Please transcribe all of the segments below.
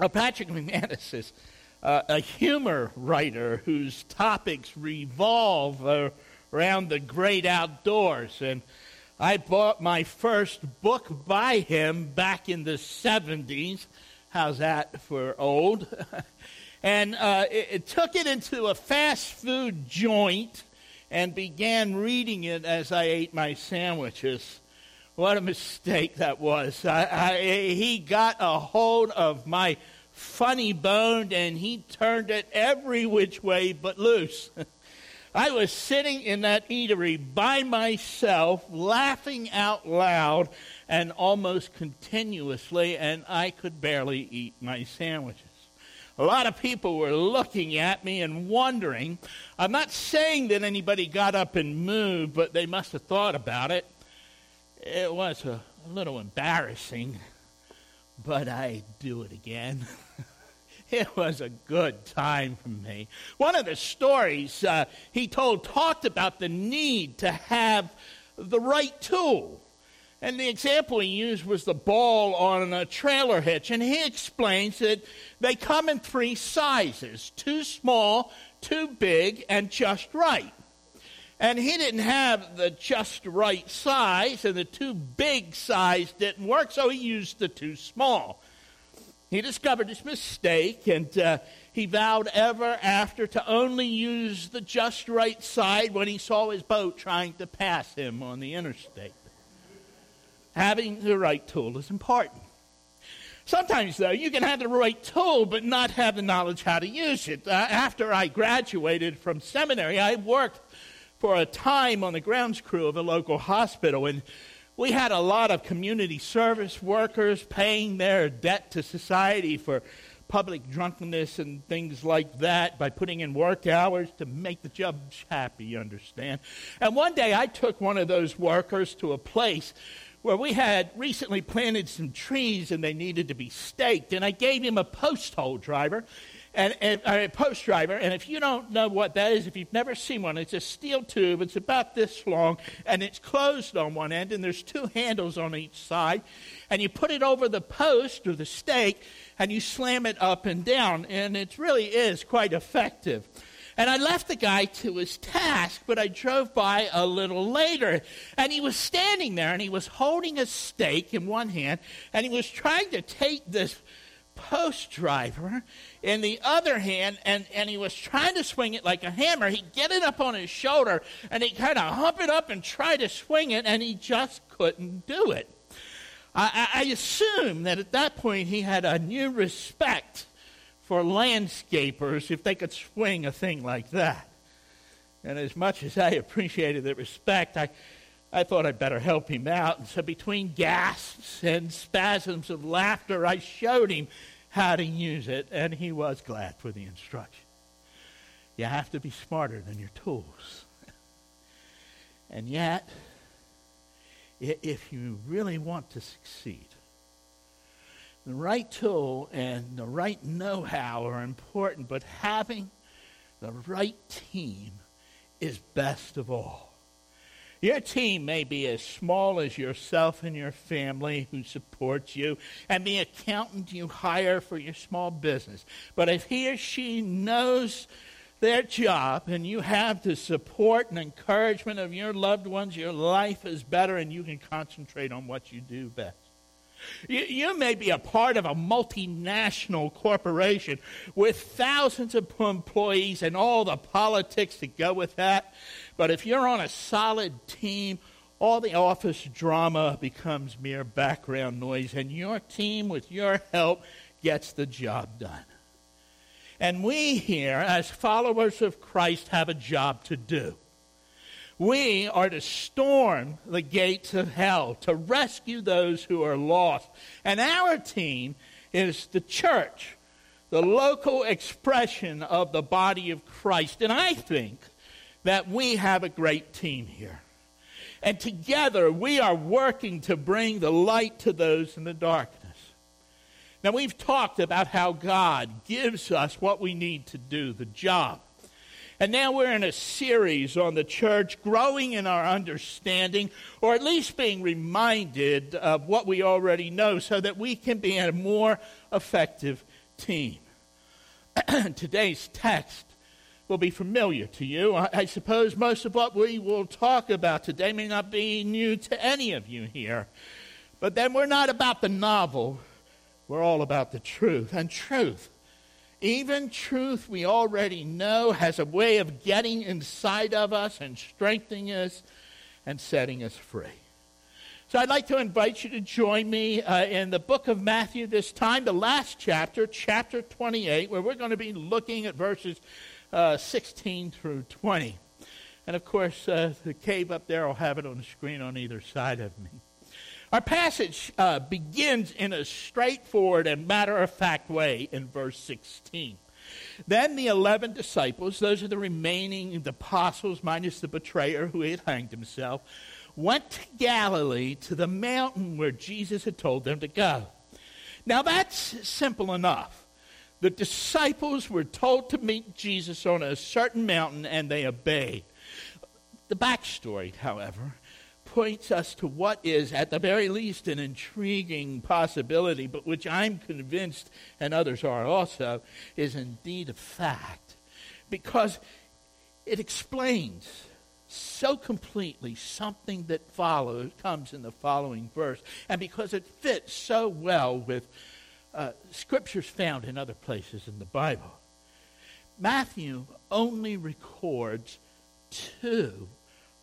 Uh, Patrick McManus is uh, a humor writer whose topics revolve uh, around the great outdoors. And I bought my first book by him back in the 70s. How's that for old? and uh, it, it took it into a fast food joint and began reading it as I ate my sandwiches. What a mistake that was. I, I, he got a hold of my funny bone and he turned it every which way but loose. I was sitting in that eatery by myself, laughing out loud and almost continuously, and I could barely eat my sandwiches. A lot of people were looking at me and wondering. I'm not saying that anybody got up and moved, but they must have thought about it. It was a, little embarrassing, but I do it again. it was a good time for me. One of the stories uh, he told talked about the need to have the right tool. And the example he used was the ball on a trailer hitch. And he explains that they come in three sizes too small, too big, and just right. And he didn't have the just right size, and the too big size didn't work, so he used the too small. He discovered his mistake, and uh, he vowed ever after to only use the just right side when he saw his boat trying to pass him on the interstate. Having the right tool is important. Sometimes, though, you can have the right tool but not have the knowledge how to use it. Uh, after I graduated from seminary, I worked for a time on the grounds crew of a local hospital, and we had a lot of community service workers paying their debt to society for public drunkenness and things like that by putting in work hours to make the judge happy, you understand. And one day I took one of those workers to a place where we had recently planted some trees and they needed to be staked. And I gave him a post hole driver, and, and a post driver. And if you don't know what that is, if you've never seen one, it's a steel tube. It's about this long, and it's closed on one end, and there's two handles on each side. And you put it over the post or the stake, and you slam it up and down, and it really is quite effective. And I left the guy to his task, but I drove by a little later, and he was standing there, and he was holding a stake in one hand, and he was trying to take this post driver in the other hand, and, and he was trying to swing it like a hammer. He'd get it up on his shoulder, and he'd kind of hump it up and try to swing it, and he just couldn't do it. I, I assume that at that point he had a new respect for landscapers if they could swing a thing like that. And as much as I appreciated the respect, I, I thought I'd better help him out. And so, between gasps and spasms of laughter, I showed him how to use it, and he was glad for the instruction. You have to be smarter than your tools. and yet, if you really want to succeed, the right tool and the right know how are important, but having the right team is best of all. Your team may be as small as yourself and your family who supports you and the accountant you hire for your small business. But if he or she knows their job and you have the support and encouragement of your loved ones, your life is better and you can concentrate on what you do best. You, you, may be a part of a multinational corporation with thousands of employees and all the politics that go with that. But if you're on a solid team, all the office drama becomes mere background noise, and your team, with your help, gets the job done. And we here, as followers of Christ, have a job to do. We are to storm the gates of hell, to rescue those who are lost. And our team is the church, the local expression of the body of Christ. And I think that we have a great team here. And together we are working to bring the light to those in the darkness. Now, we've talked about how God gives us what we need to do, the job. And now we're in a series on the church, growing in our understanding, or at least being reminded of what we already know, so that we can be a more effective 17. Today's text will be familiar to you. I, I, suppose most of what we will talk about today may not be new to any of you here. But then we're not about the novel, we're all about the truth. And truth, even truth we already know, has a way of getting inside of us and strengthening us and setting us free. So I'd like to invite you to join me uh, in the book of Matthew this time, the last chapter, chapter 28, where we're going to be looking at verses uh, 16 through 20. And of course, uh, the cave up there will have it on the screen on either side of me. Our passage uh, begins in a straightforward and matter of fact way in verse 16. Then the eleven disciples, those are the remaining apostles minus the betrayer who had hanged himself, went to Galilee to the mountain where Jesus had told them to go. Now that's simple enough. The disciples were told to meet Jesus on a certain mountain and they obeyed. The backstory, however, points us to what is, at the very least, an intriguing possibility, but which I'm convinced, and others are also, is indeed a fact. Because it explains so completely something that follows comes in the following verse and because it fits so well with uh, scriptures found in other places in the bible matthew only records two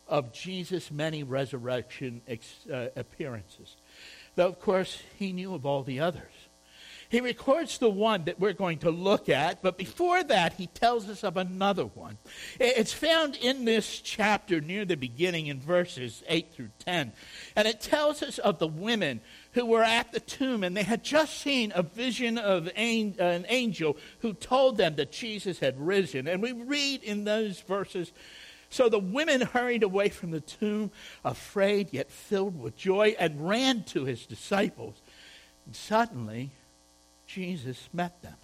of jesus many resurrection ex- uh, appearances though of course he knew of all the others he records the one that we're going to look at, but before that, he tells us of another one. It's found in this chapter near the beginning in verses 8 through 10. And it tells us of the women who were at the tomb and they had just seen a vision of an angel who told them that Jesus had risen. And we read in those verses so the women hurried away from the tomb, afraid yet filled with joy, and ran to his disciples. And suddenly, Jesus met them.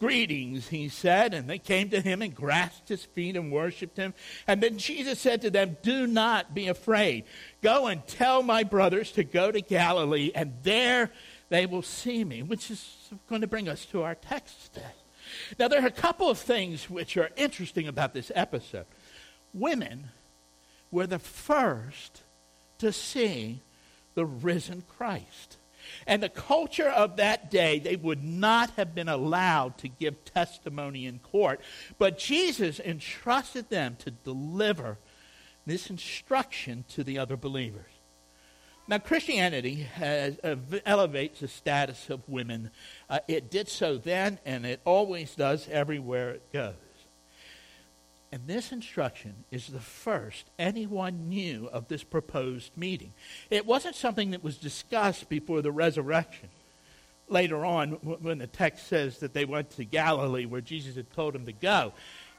Greetings, he said, and they came to him and grasped his feet and worshiped him. And then Jesus said to them, Do not be afraid. Go and tell my brothers to go to Galilee, and there they will see me, which is going to bring us to our text today. Now, there are a couple of things which are interesting about this episode. Women were the first to see the risen Christ. And the culture of that day, they would not have been allowed to give testimony in court. But Jesus entrusted them to deliver this instruction to the other believers. Now, Christianity has, uh, elevates the status of women. Uh, it did so then, and it always does everywhere it goes. And this instruction is the first anyone knew of this proposed meeting. It wasn't something that was discussed before the resurrection. Later on, when the text says that they went to Galilee where Jesus had told them to go,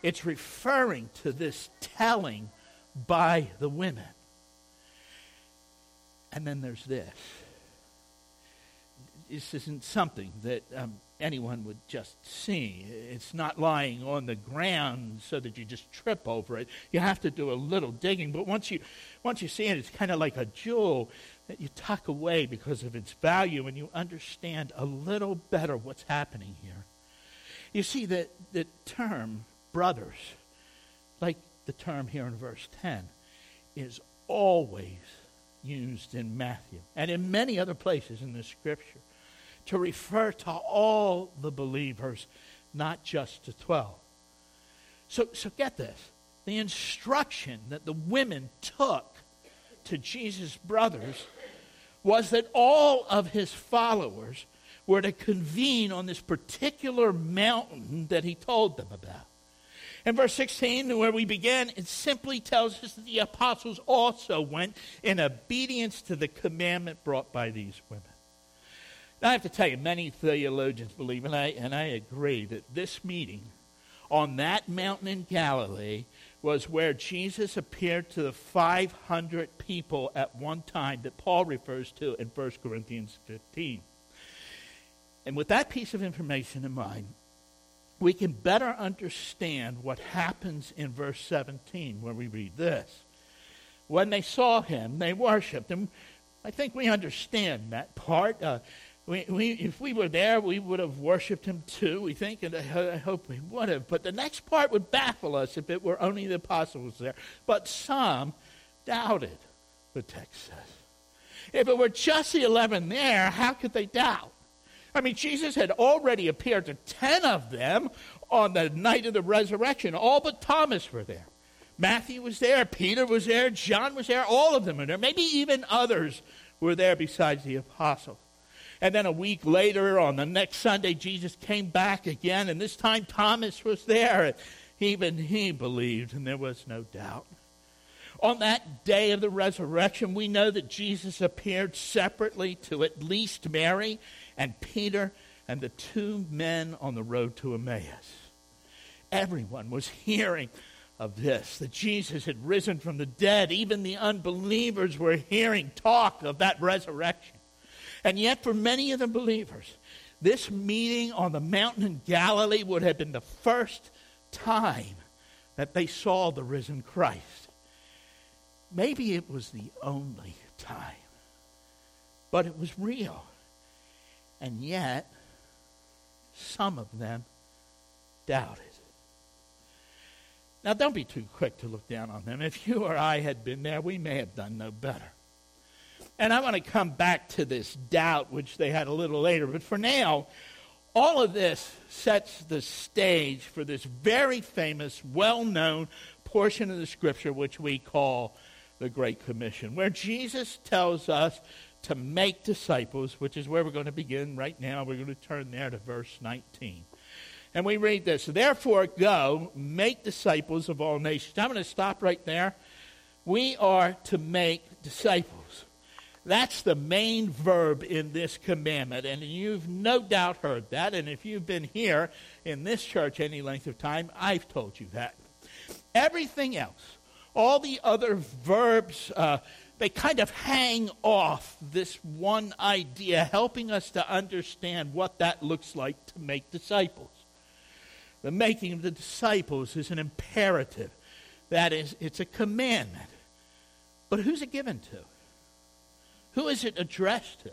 it's referring to this telling by the women. And then there's this. This isn't something that um, anyone would just see. It's not lying on the ground so that you just trip over it. You have to do a little digging, but once you once you see it, it's kind of like a jewel that you tuck away because of its value and you understand a little better what's happening here. You see that the term brothers, like the term here in verse 10, is always used in Matthew and in many other places in the scripture to refer to all the believers, not just to 12. So, so get this. The instruction that the women took to Jesus' brothers was that all of his followers were to convene on this particular mountain that he told them about. In verse 16, where we begin, it simply tells us that the apostles also went in obedience to the commandment brought by these women. Now, I have to tell you, many theologians believe, and I, and I agree, that this meeting on that mountain in Galilee was where Jesus appeared to the 500 people at one time that Paul refers to in 1 Corinthians 15. And with that piece of information in mind, we can better understand what happens in verse 17 where we read this. When they saw him, they worshiped him. I think we understand that part. Uh, We, we, if we were there, we would have worshiped him too, we think, and I, hope we would have. But the next part would baffle us if it were only the apostles there. But some doubted, the text says. If it were just the 11 there, how could they doubt? I mean, Jesus had already appeared to 10 of them on the night of the resurrection. All but Thomas were there. Matthew was there, Peter was there, John was there, all of them were there. Maybe even others were there besides the apostles. And then a week later, on the next Sunday, Jesus came back again, and this time Thomas was there. And even he believed, and there was no doubt. On that day of the resurrection, we know that Jesus appeared separately to at least Mary and Peter and the two men on the road to Emmaus. Everyone was hearing of this, that Jesus had risen from the dead. Even the unbelievers were hearing talk of that resurrection. And yet, for many of the believers, this meeting on the mountain in Galilee would have been the first time that they saw the risen Christ. Maybe it was the only time, but it was real. And yet, some of them doubted. Now, don't be too quick to look down on them. If you or I had been there, we may have done no better. And I want to come back to this doubt, which they had a little later. But for now, all of this sets the stage for this very famous, well known portion of the scripture, which we call the Great Commission, where Jesus tells us to make disciples, which is where we're going to begin right now. We're going to turn there to verse 19. And we read this Therefore, go, make disciples of all nations. I'm going to stop right there. We are to make disciples. That's the main verb in this commandment. And you've no doubt heard that. And if you've been here in this church any length of time, I've told you that. Everything else, all the other verbs, uh, they kind of hang off this one idea, helping us to understand what that looks like to make disciples. The making of the disciples is an imperative. That is, it's a commandment. But who's it given to? Who is it addressed to?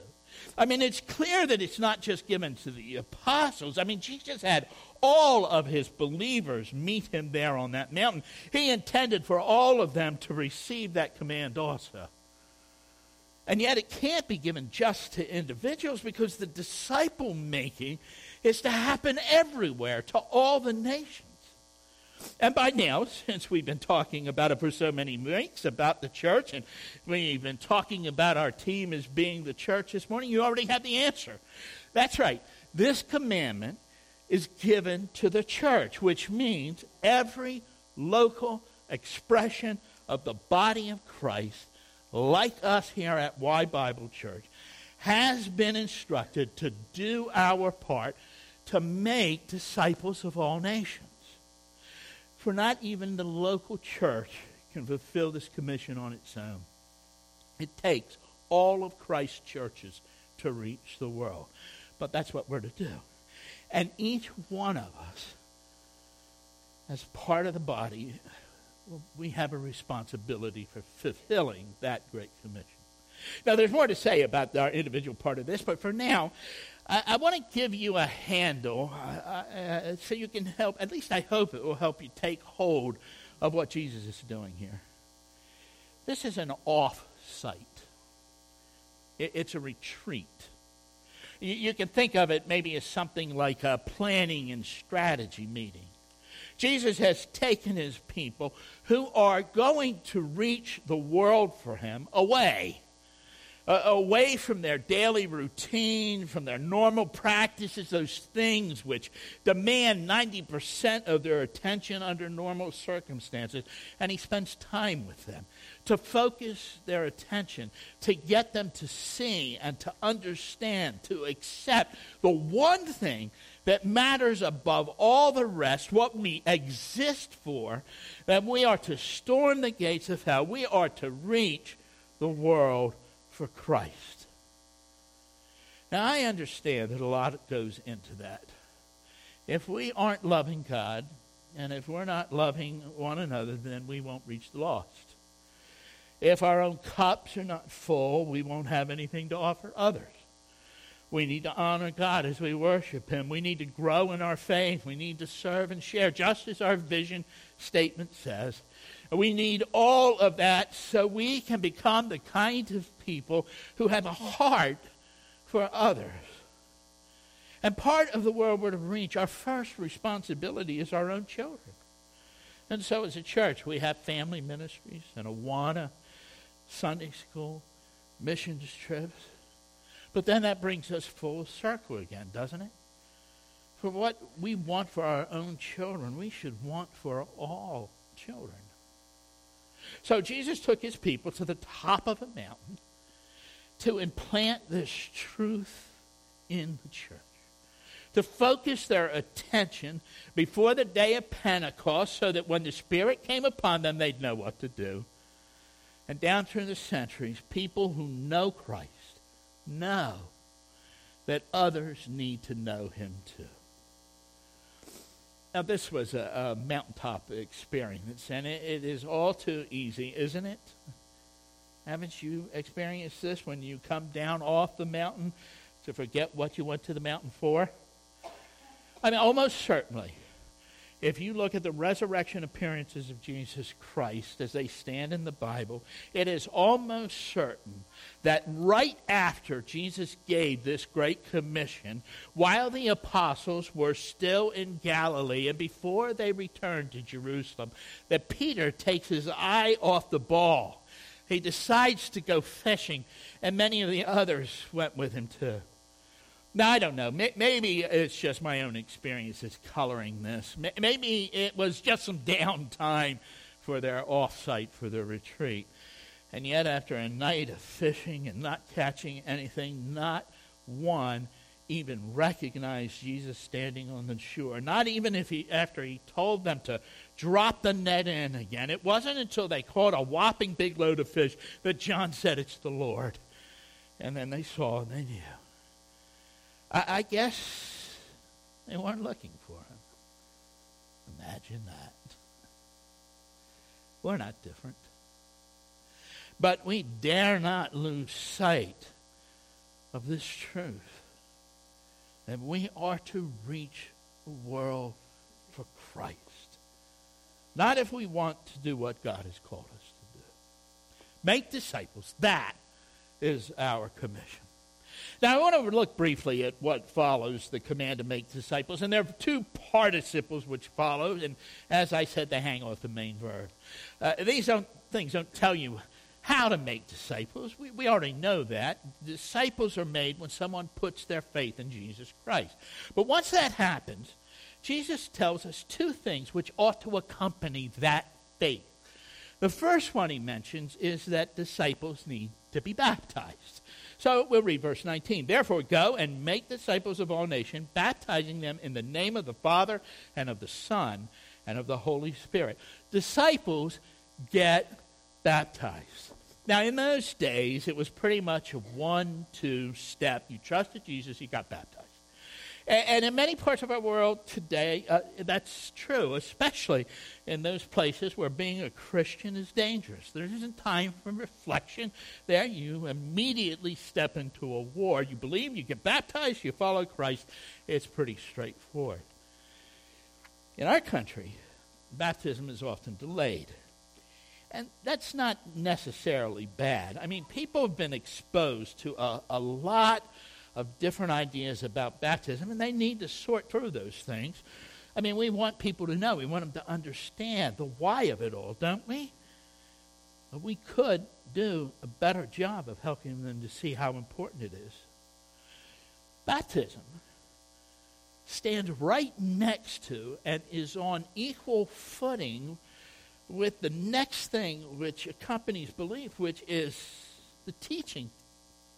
I mean, it's clear that it's not just given to the apostles. I mean, Jesus had all of his believers meet him there on that mountain. He intended for all of them to receive that command also. And yet, it can't be given just to individuals because the disciple making is to happen everywhere, to all the nations. And by now, since we've been talking about it for so many weeks, about the church, and we've been talking about our team as being the church this morning, you already have the answer. That's right. This commandment is given to the church, which means every local expression of the body of Christ, like us here at Y Bible Church, has been instructed to do our part to make disciples of all nations. For not even the local church can fulfill this commission on its own. It takes all of Christ's churches to reach the world. But that's what we're to do. And each one of us, as part of the body, we have a responsibility for fulfilling that great commission. Now, there's more to say about our individual part of this, but for now, I, I want to give you a handle uh, uh, so you can help, at least I hope it will help you take hold of what Jesus is doing here. This is an off site, it, it's a retreat. You, you can think of it maybe as something like a planning and strategy meeting. Jesus has taken his people who are going to reach the world for him away uh, away from their daily routine, from their normal practices, those things which demand 90% of their attention under normal circumstances. And he spends time with them to focus their attention, to get them to see and to understand, to accept the one thing that matters above all the rest, what we exist for, that we are to storm the gates of hell. We are to reach the world for Christ. Now, I understand that a lot goes into that. If we aren't loving God, and if we're not loving one another, then we won't reach the lost. If our own cups are not full, we won't have anything to offer others. We need to honor God as we worship Him. We need to grow in our faith. We need to serve and share, just as our vision statement says. We need all of that so we can become the kind of people who have a heart for others. And part of the world we're to reach, our first responsibility is our own children. And so as a church, we have family ministries and Awana, Sunday school, missions trips. But then that brings us full circle again, doesn't it? For what we want for our own children, we should want for all children. So Jesus took his people to the top of a mountain to implant this truth in the church, to focus their attention before the day of Pentecost so that when the Spirit came upon them, they'd know what to do. And down through the centuries, people who know Christ know that others need to know him too. Now, this was a, a mountaintop experience, and it, it is all too easy, isn't it? Haven't you experienced this when you come down off the mountain to forget what you went to the mountain for? I mean, almost certainly if you look at the resurrection appearances of Jesus Christ as they stand in the Bible, it is almost certain that right after Jesus gave this great commission, while the apostles were still in Galilee and before they returned to Jerusalem, that Peter takes his eye off the ball. He decides to go fishing, and many of the others went with him too. Now, I don't know. Maybe it's just my own experiences coloring this. Maybe it was just some downtime for their offsite, for their retreat. And yet, after a night of fishing and not catching anything, not one even recognized Jesus standing on the shore. Not even if he, after he told them to drop the net in again. It wasn't until they caught a whopping big load of fish that John said, It's the Lord. And then they saw and they knew. I, I guess they weren't looking for him. Imagine that. We're not different. But we dare not lose sight of this truth that we are to reach the world for Christ. Not if we want to do what God has called us to do. Make disciples. That is our commission. Now, I want to look briefly at what follows the command to make disciples. And there are two participles which follow, and as I said, they hang off the main verb. Uh, these don't, things don't tell you how to make disciples. We, we already know that. Disciples are made when someone puts their faith in Jesus Christ. But once that happens, Jesus tells us two things which ought to accompany that faith. The first one he mentions is that disciples need to be baptized. So we'll read verse 19. Therefore, go and make disciples of all nations, baptizing them in the name of the Father and of the Son and of the Holy Spirit. Disciples get baptized. Now, in those days, it was pretty much a one two step. You trusted Jesus, you got baptized. And, in many parts of our world today, uh, that's true, especially in those places where being a Christian is dangerous. There isn't time for reflection. There, you immediately step into a war. You believe, you get baptized, you follow Christ. It's pretty straightforward. In our country, baptism is often delayed. And that's not necessarily bad. I mean, people have been exposed to a, a lot of different ideas about baptism, and they need to sort through those things. I mean, we want people to know, we want them to understand the why of it all, don't we? But we could do a better job of helping them to see how important it is. Baptism stands right next to and is on equal footing with the next thing which accompanies belief, which is the teaching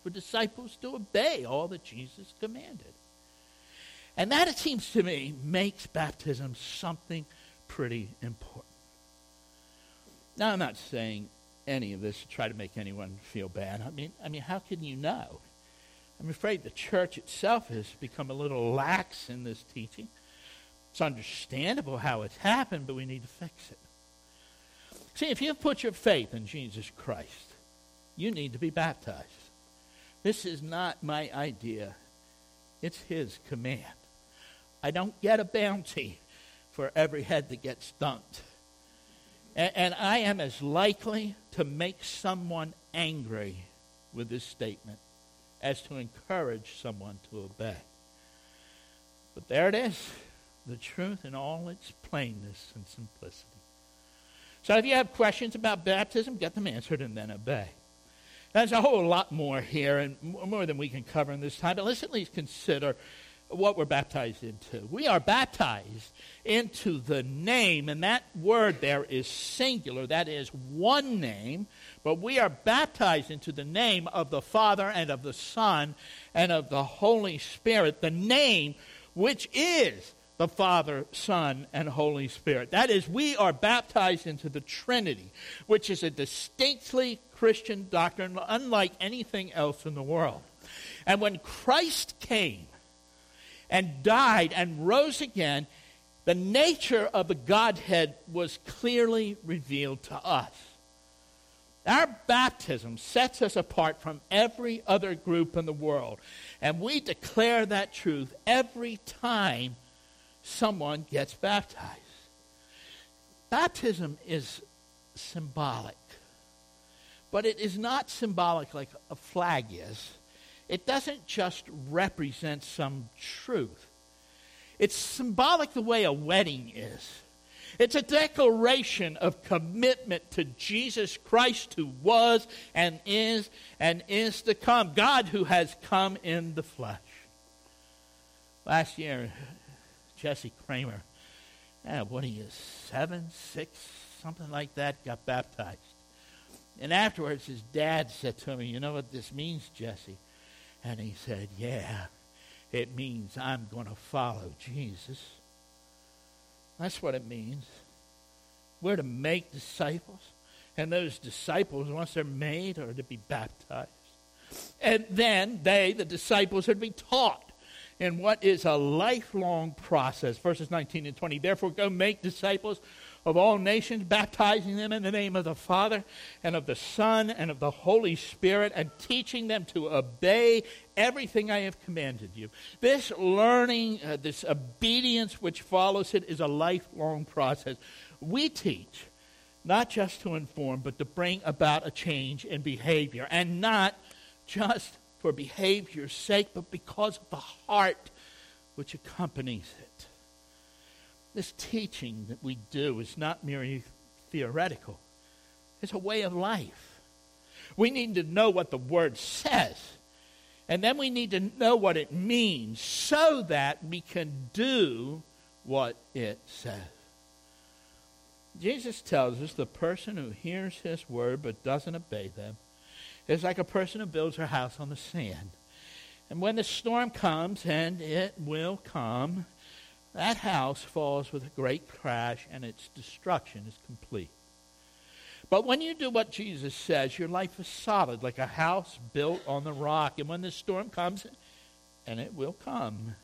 for disciples to obey all that Jesus commanded. And that, it seems to me, makes baptism something pretty important. Now, I'm not saying any of this to try to make anyone feel bad. I mean, I mean, how can you know? I'm afraid the church itself has become a little lax in this teaching. It's understandable how it's happened, but we need to fix it. See, if you've put your faith in Jesus Christ, you need to be baptized. This is not my idea. It's His command. I don't get a bounty for every head that gets dunked. And, and I am as likely to make someone angry with this statement as to encourage someone to obey. But there it is the truth in all its plainness and simplicity. So if you have questions about baptism, get them answered and then obey. There's a whole lot more here, and more than we can cover in this time, but let's at least consider what we're baptized into. We are baptized into the name, and that word there is singular. That is one name, but we are baptized into the name of the Father and of the Son and of the Holy Spirit, the name which is the Father, Son, and Holy Spirit. That is, we are baptized into the Trinity, which is a distinctly Christian doctrine, unlike anything else in the world. And when Christ came and died and rose again, the nature of the Godhead was clearly revealed to us. Our baptism sets us apart from every other group in the world. And we declare that truth every time someone gets baptized. Baptism is symbolic, but it is not symbolic like a flag is. It doesn't just represent some truth. It's symbolic the way a wedding is. It's a declaration of commitment to Jesus Christ, who was and is and is to come. God, who has come in the flesh. Last year, Jesse Kramer, eh, what he is, seven, six, something like that, got baptized. And afterwards, his dad said to me, You know what this means, Jesse? And he said, Yeah, it means I'm going to follow Jesus. That's what it means. We're to make disciples. And those disciples, once they're made, are to be baptized. And then they, the disciples, are to be taught in what is a lifelong process. Verses 19 and 20. Therefore, go make disciples of all nations, baptizing them in the name of the Father and of the Son and of the Holy Spirit, and teaching them to obey everything I have commanded you. This learning, uh, this obedience which follows it, is a lifelong process. We teach not just to inform, but to bring about a change in behavior, and not just for behavior's sake, but because of the heart which accompanies it. This teaching that we do is not merely theoretical, it's a way of life. We need to know what the Word says, and then we need to know what it means so that we can do what it says. Jesus tells us the person who hears his word but doesn't obey them is like a person who builds her house on the sand. And when the storm comes, and it will come, that house falls with a great crash and its destruction is complete. But when you do what Jesus says, your life is solid, like a house built on the rock. And when the storm comes, and it will come,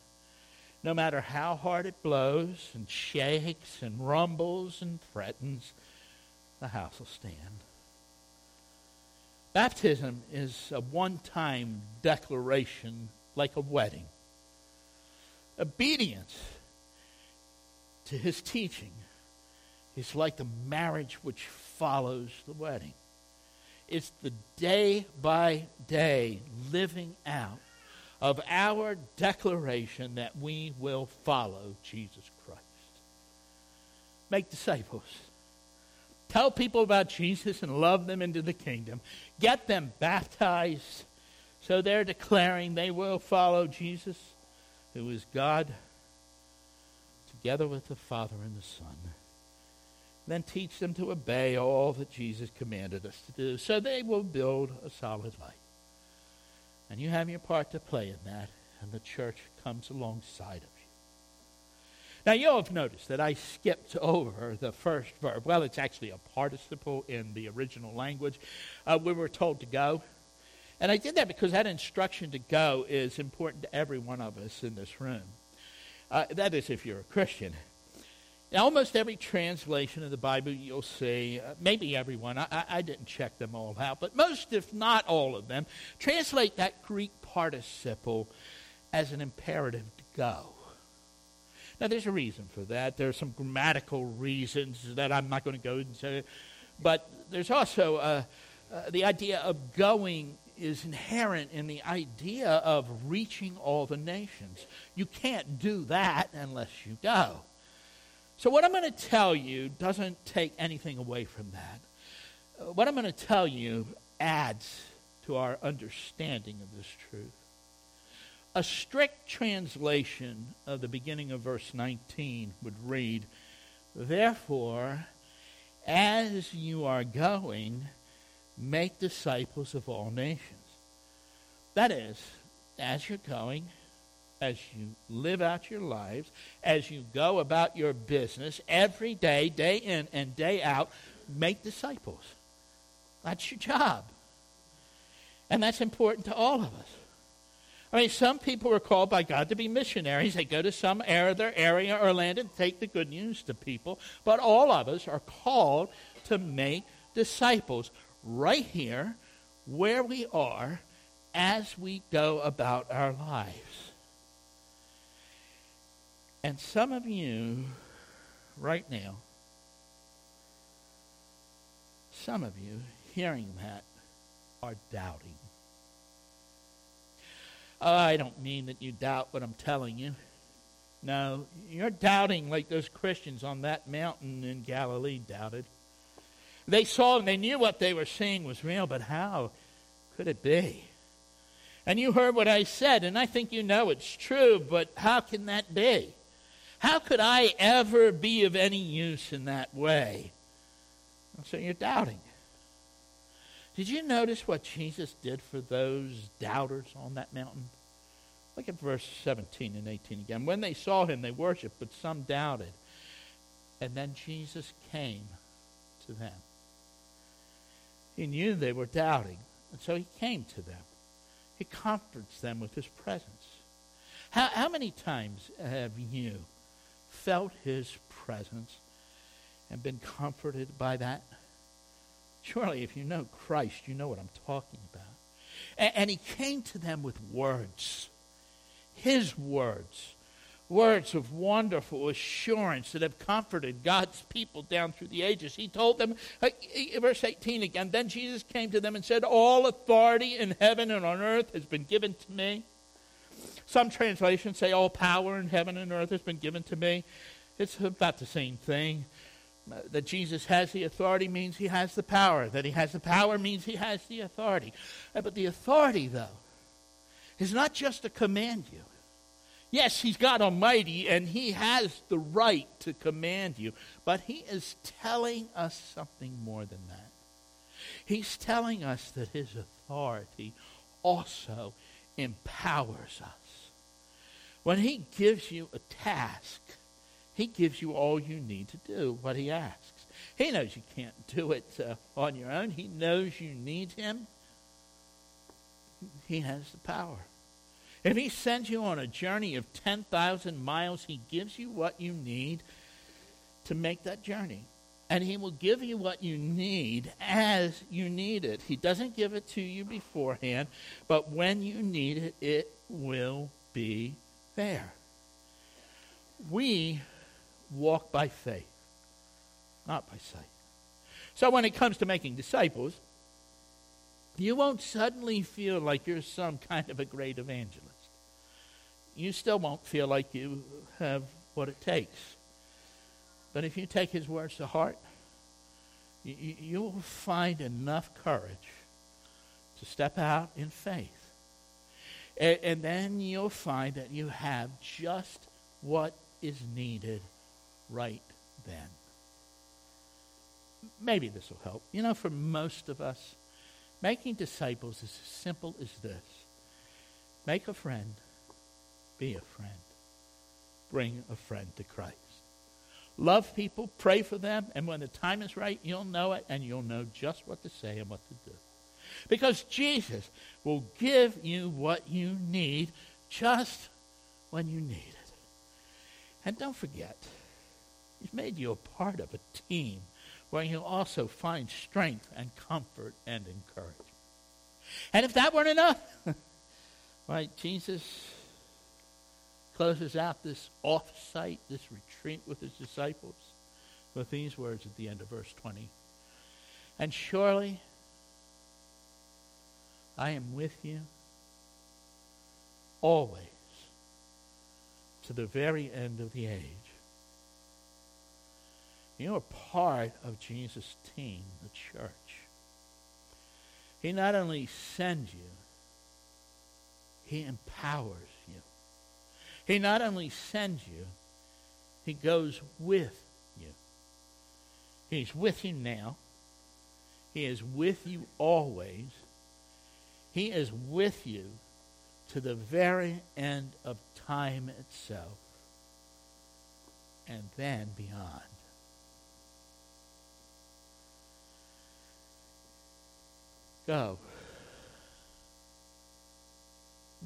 no matter how hard it blows and shakes and rumbles and threatens, the house will stand. Baptism is a one time declaration like a wedding. Obedience to his teaching is like the marriage which follows the wedding. It's the day by day living out of our declaration that we will follow Jesus Christ. Make disciples. Tell people about Jesus and love them into the kingdom. Get them baptized so they're declaring they will follow Jesus, who is God together with the Father and the Son. Then teach them to obey all that Jesus commanded us to do so they will build a solid life. And you have your part to play in that, and the church comes alongside of you. Now, you'll have noticed that I skipped over the first verb. Well, it's actually a participle in the original language. Uh, we were told to go. And I did that because that instruction to go is important to every one of us in this room. Uh, that is, if you're a Christian. Now, almost every translation of the Bible you'll see, uh, maybe everyone, I, I didn't check them all out, but most, if not all of them, translate that Greek participle as an imperative to go. Now, there's a reason for that. There are some grammatical reasons that I'm not going to go into, but there's also uh, uh, the idea of going is inherent in the idea of reaching all the nations. You can't do that unless you go. So, what I'm going to tell you doesn't take anything away from that. What I'm going to tell you adds to our understanding of this truth. A strict translation of the beginning of verse 19 would read, Therefore, as you are going, make disciples of all nations. That is, as you're going, as you live out your lives, as you go about your business every day, day in and day out, make disciples. That's your job. And that's important to all of us. I mean, some people are called by God to be missionaries. They go to some other area or land and take the good news to people. But all of us are called to make disciples right here, where we are, as we go about our lives. And some of you, right now, some of you hearing that are doubting. Oh, I don't mean that you doubt what I'm telling you. No, you're doubting like those Christians on that mountain in Galilee doubted. They saw and they knew what they were seeing was real, but how could it be? And you heard what I said, and I think you know it's true, but how can that be? How could I ever be of any use in that way? So you're doubting. Did you notice what Jesus did for those doubters on that mountain? Look at verse 17 and 18 again. When they saw him, they worshiped, but some doubted. And then Jesus came to them. He knew they were doubting, and so he came to them. He comforts them with his presence. How, how many times have you felt his presence and been comforted by that? Surely, if you know Christ, you know what I'm talking about. And, and he came to them with words, his words, words of wonderful assurance that have comforted God's people down through the ages. He told them, uh, verse 18 again, then Jesus came to them and said, All authority in heaven and on earth has been given to me. Some translations say, All power in heaven and earth has been given to me. It's about the same thing. Uh, that Jesus has the authority means he has the power. That he has the power means he has the authority. Uh, but the authority, though, is not just to command you. Yes, he's God Almighty and he has the right to command you, but he is telling us something more than that. He's telling us that his authority also empowers us. When he gives you a task, he gives you all you need to do what he asks. He knows you can't do it uh, on your own. He knows you need him. He has the power. If he sends you on a journey of 10,000 miles, he gives you what you need to make that journey. And he will give you what you need as you need it. He doesn't give it to you beforehand, but when you need it, it will be there. We walk by faith, not by sight. So when it comes to making disciples, you won't suddenly feel like you're some kind of a great evangelist. You still won't feel like you have what it takes. But if you take his words to heart, you, you will find enough courage to step out in faith. And then you'll find that you have just what is needed right then. Maybe this will help. You know, for most of us, making disciples is as simple as this make a friend, be a friend, bring a friend to Christ. Love people, pray for them, and when the time is right, you'll know it and you'll know just what to say and what to do. Because Jesus will give you what you need just when you need it. And don't forget, He's made you a part of a team where you'll also find strength and comfort and encouragement. And if that weren't enough, right, Jesus closes out this off-site, this retreat with his disciples, with these words at the end of verse 20. And surely I am with you always to the very end of the age. You are part of Jesus' team, the church. He not only sends you, he empowers you. He not only sends you, he goes with you. He's with you now. He is with you always. He is with you to the very end of time itself and then beyond. Go.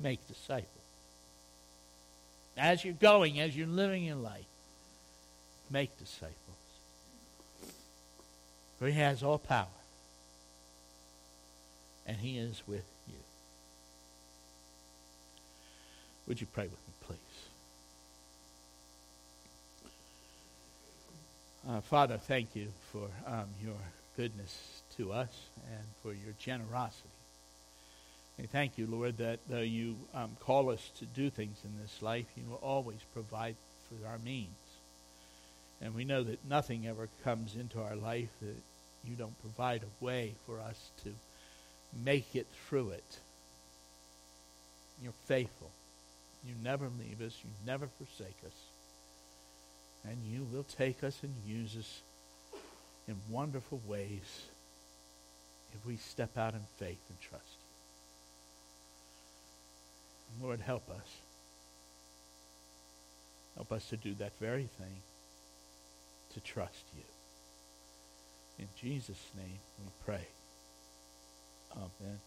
Make disciples. As you're going, as you're living your life, make disciples. For he has all power. And he is with you. Would you pray with me, please? Uh, Father, thank you for um, your goodness to us and for your generosity. We thank you, Lord, that though you um, call us to do things in this life, you will always provide for our means. And we know that nothing ever comes into our life that you don't provide a way for us to make it through it. You're faithful. You never leave us. You never forsake us. And you will take us and use us in wonderful ways if we step out in faith and trust you. Lord, help us. Help us to do that very thing, to trust you. In Jesus' name we pray. Amen.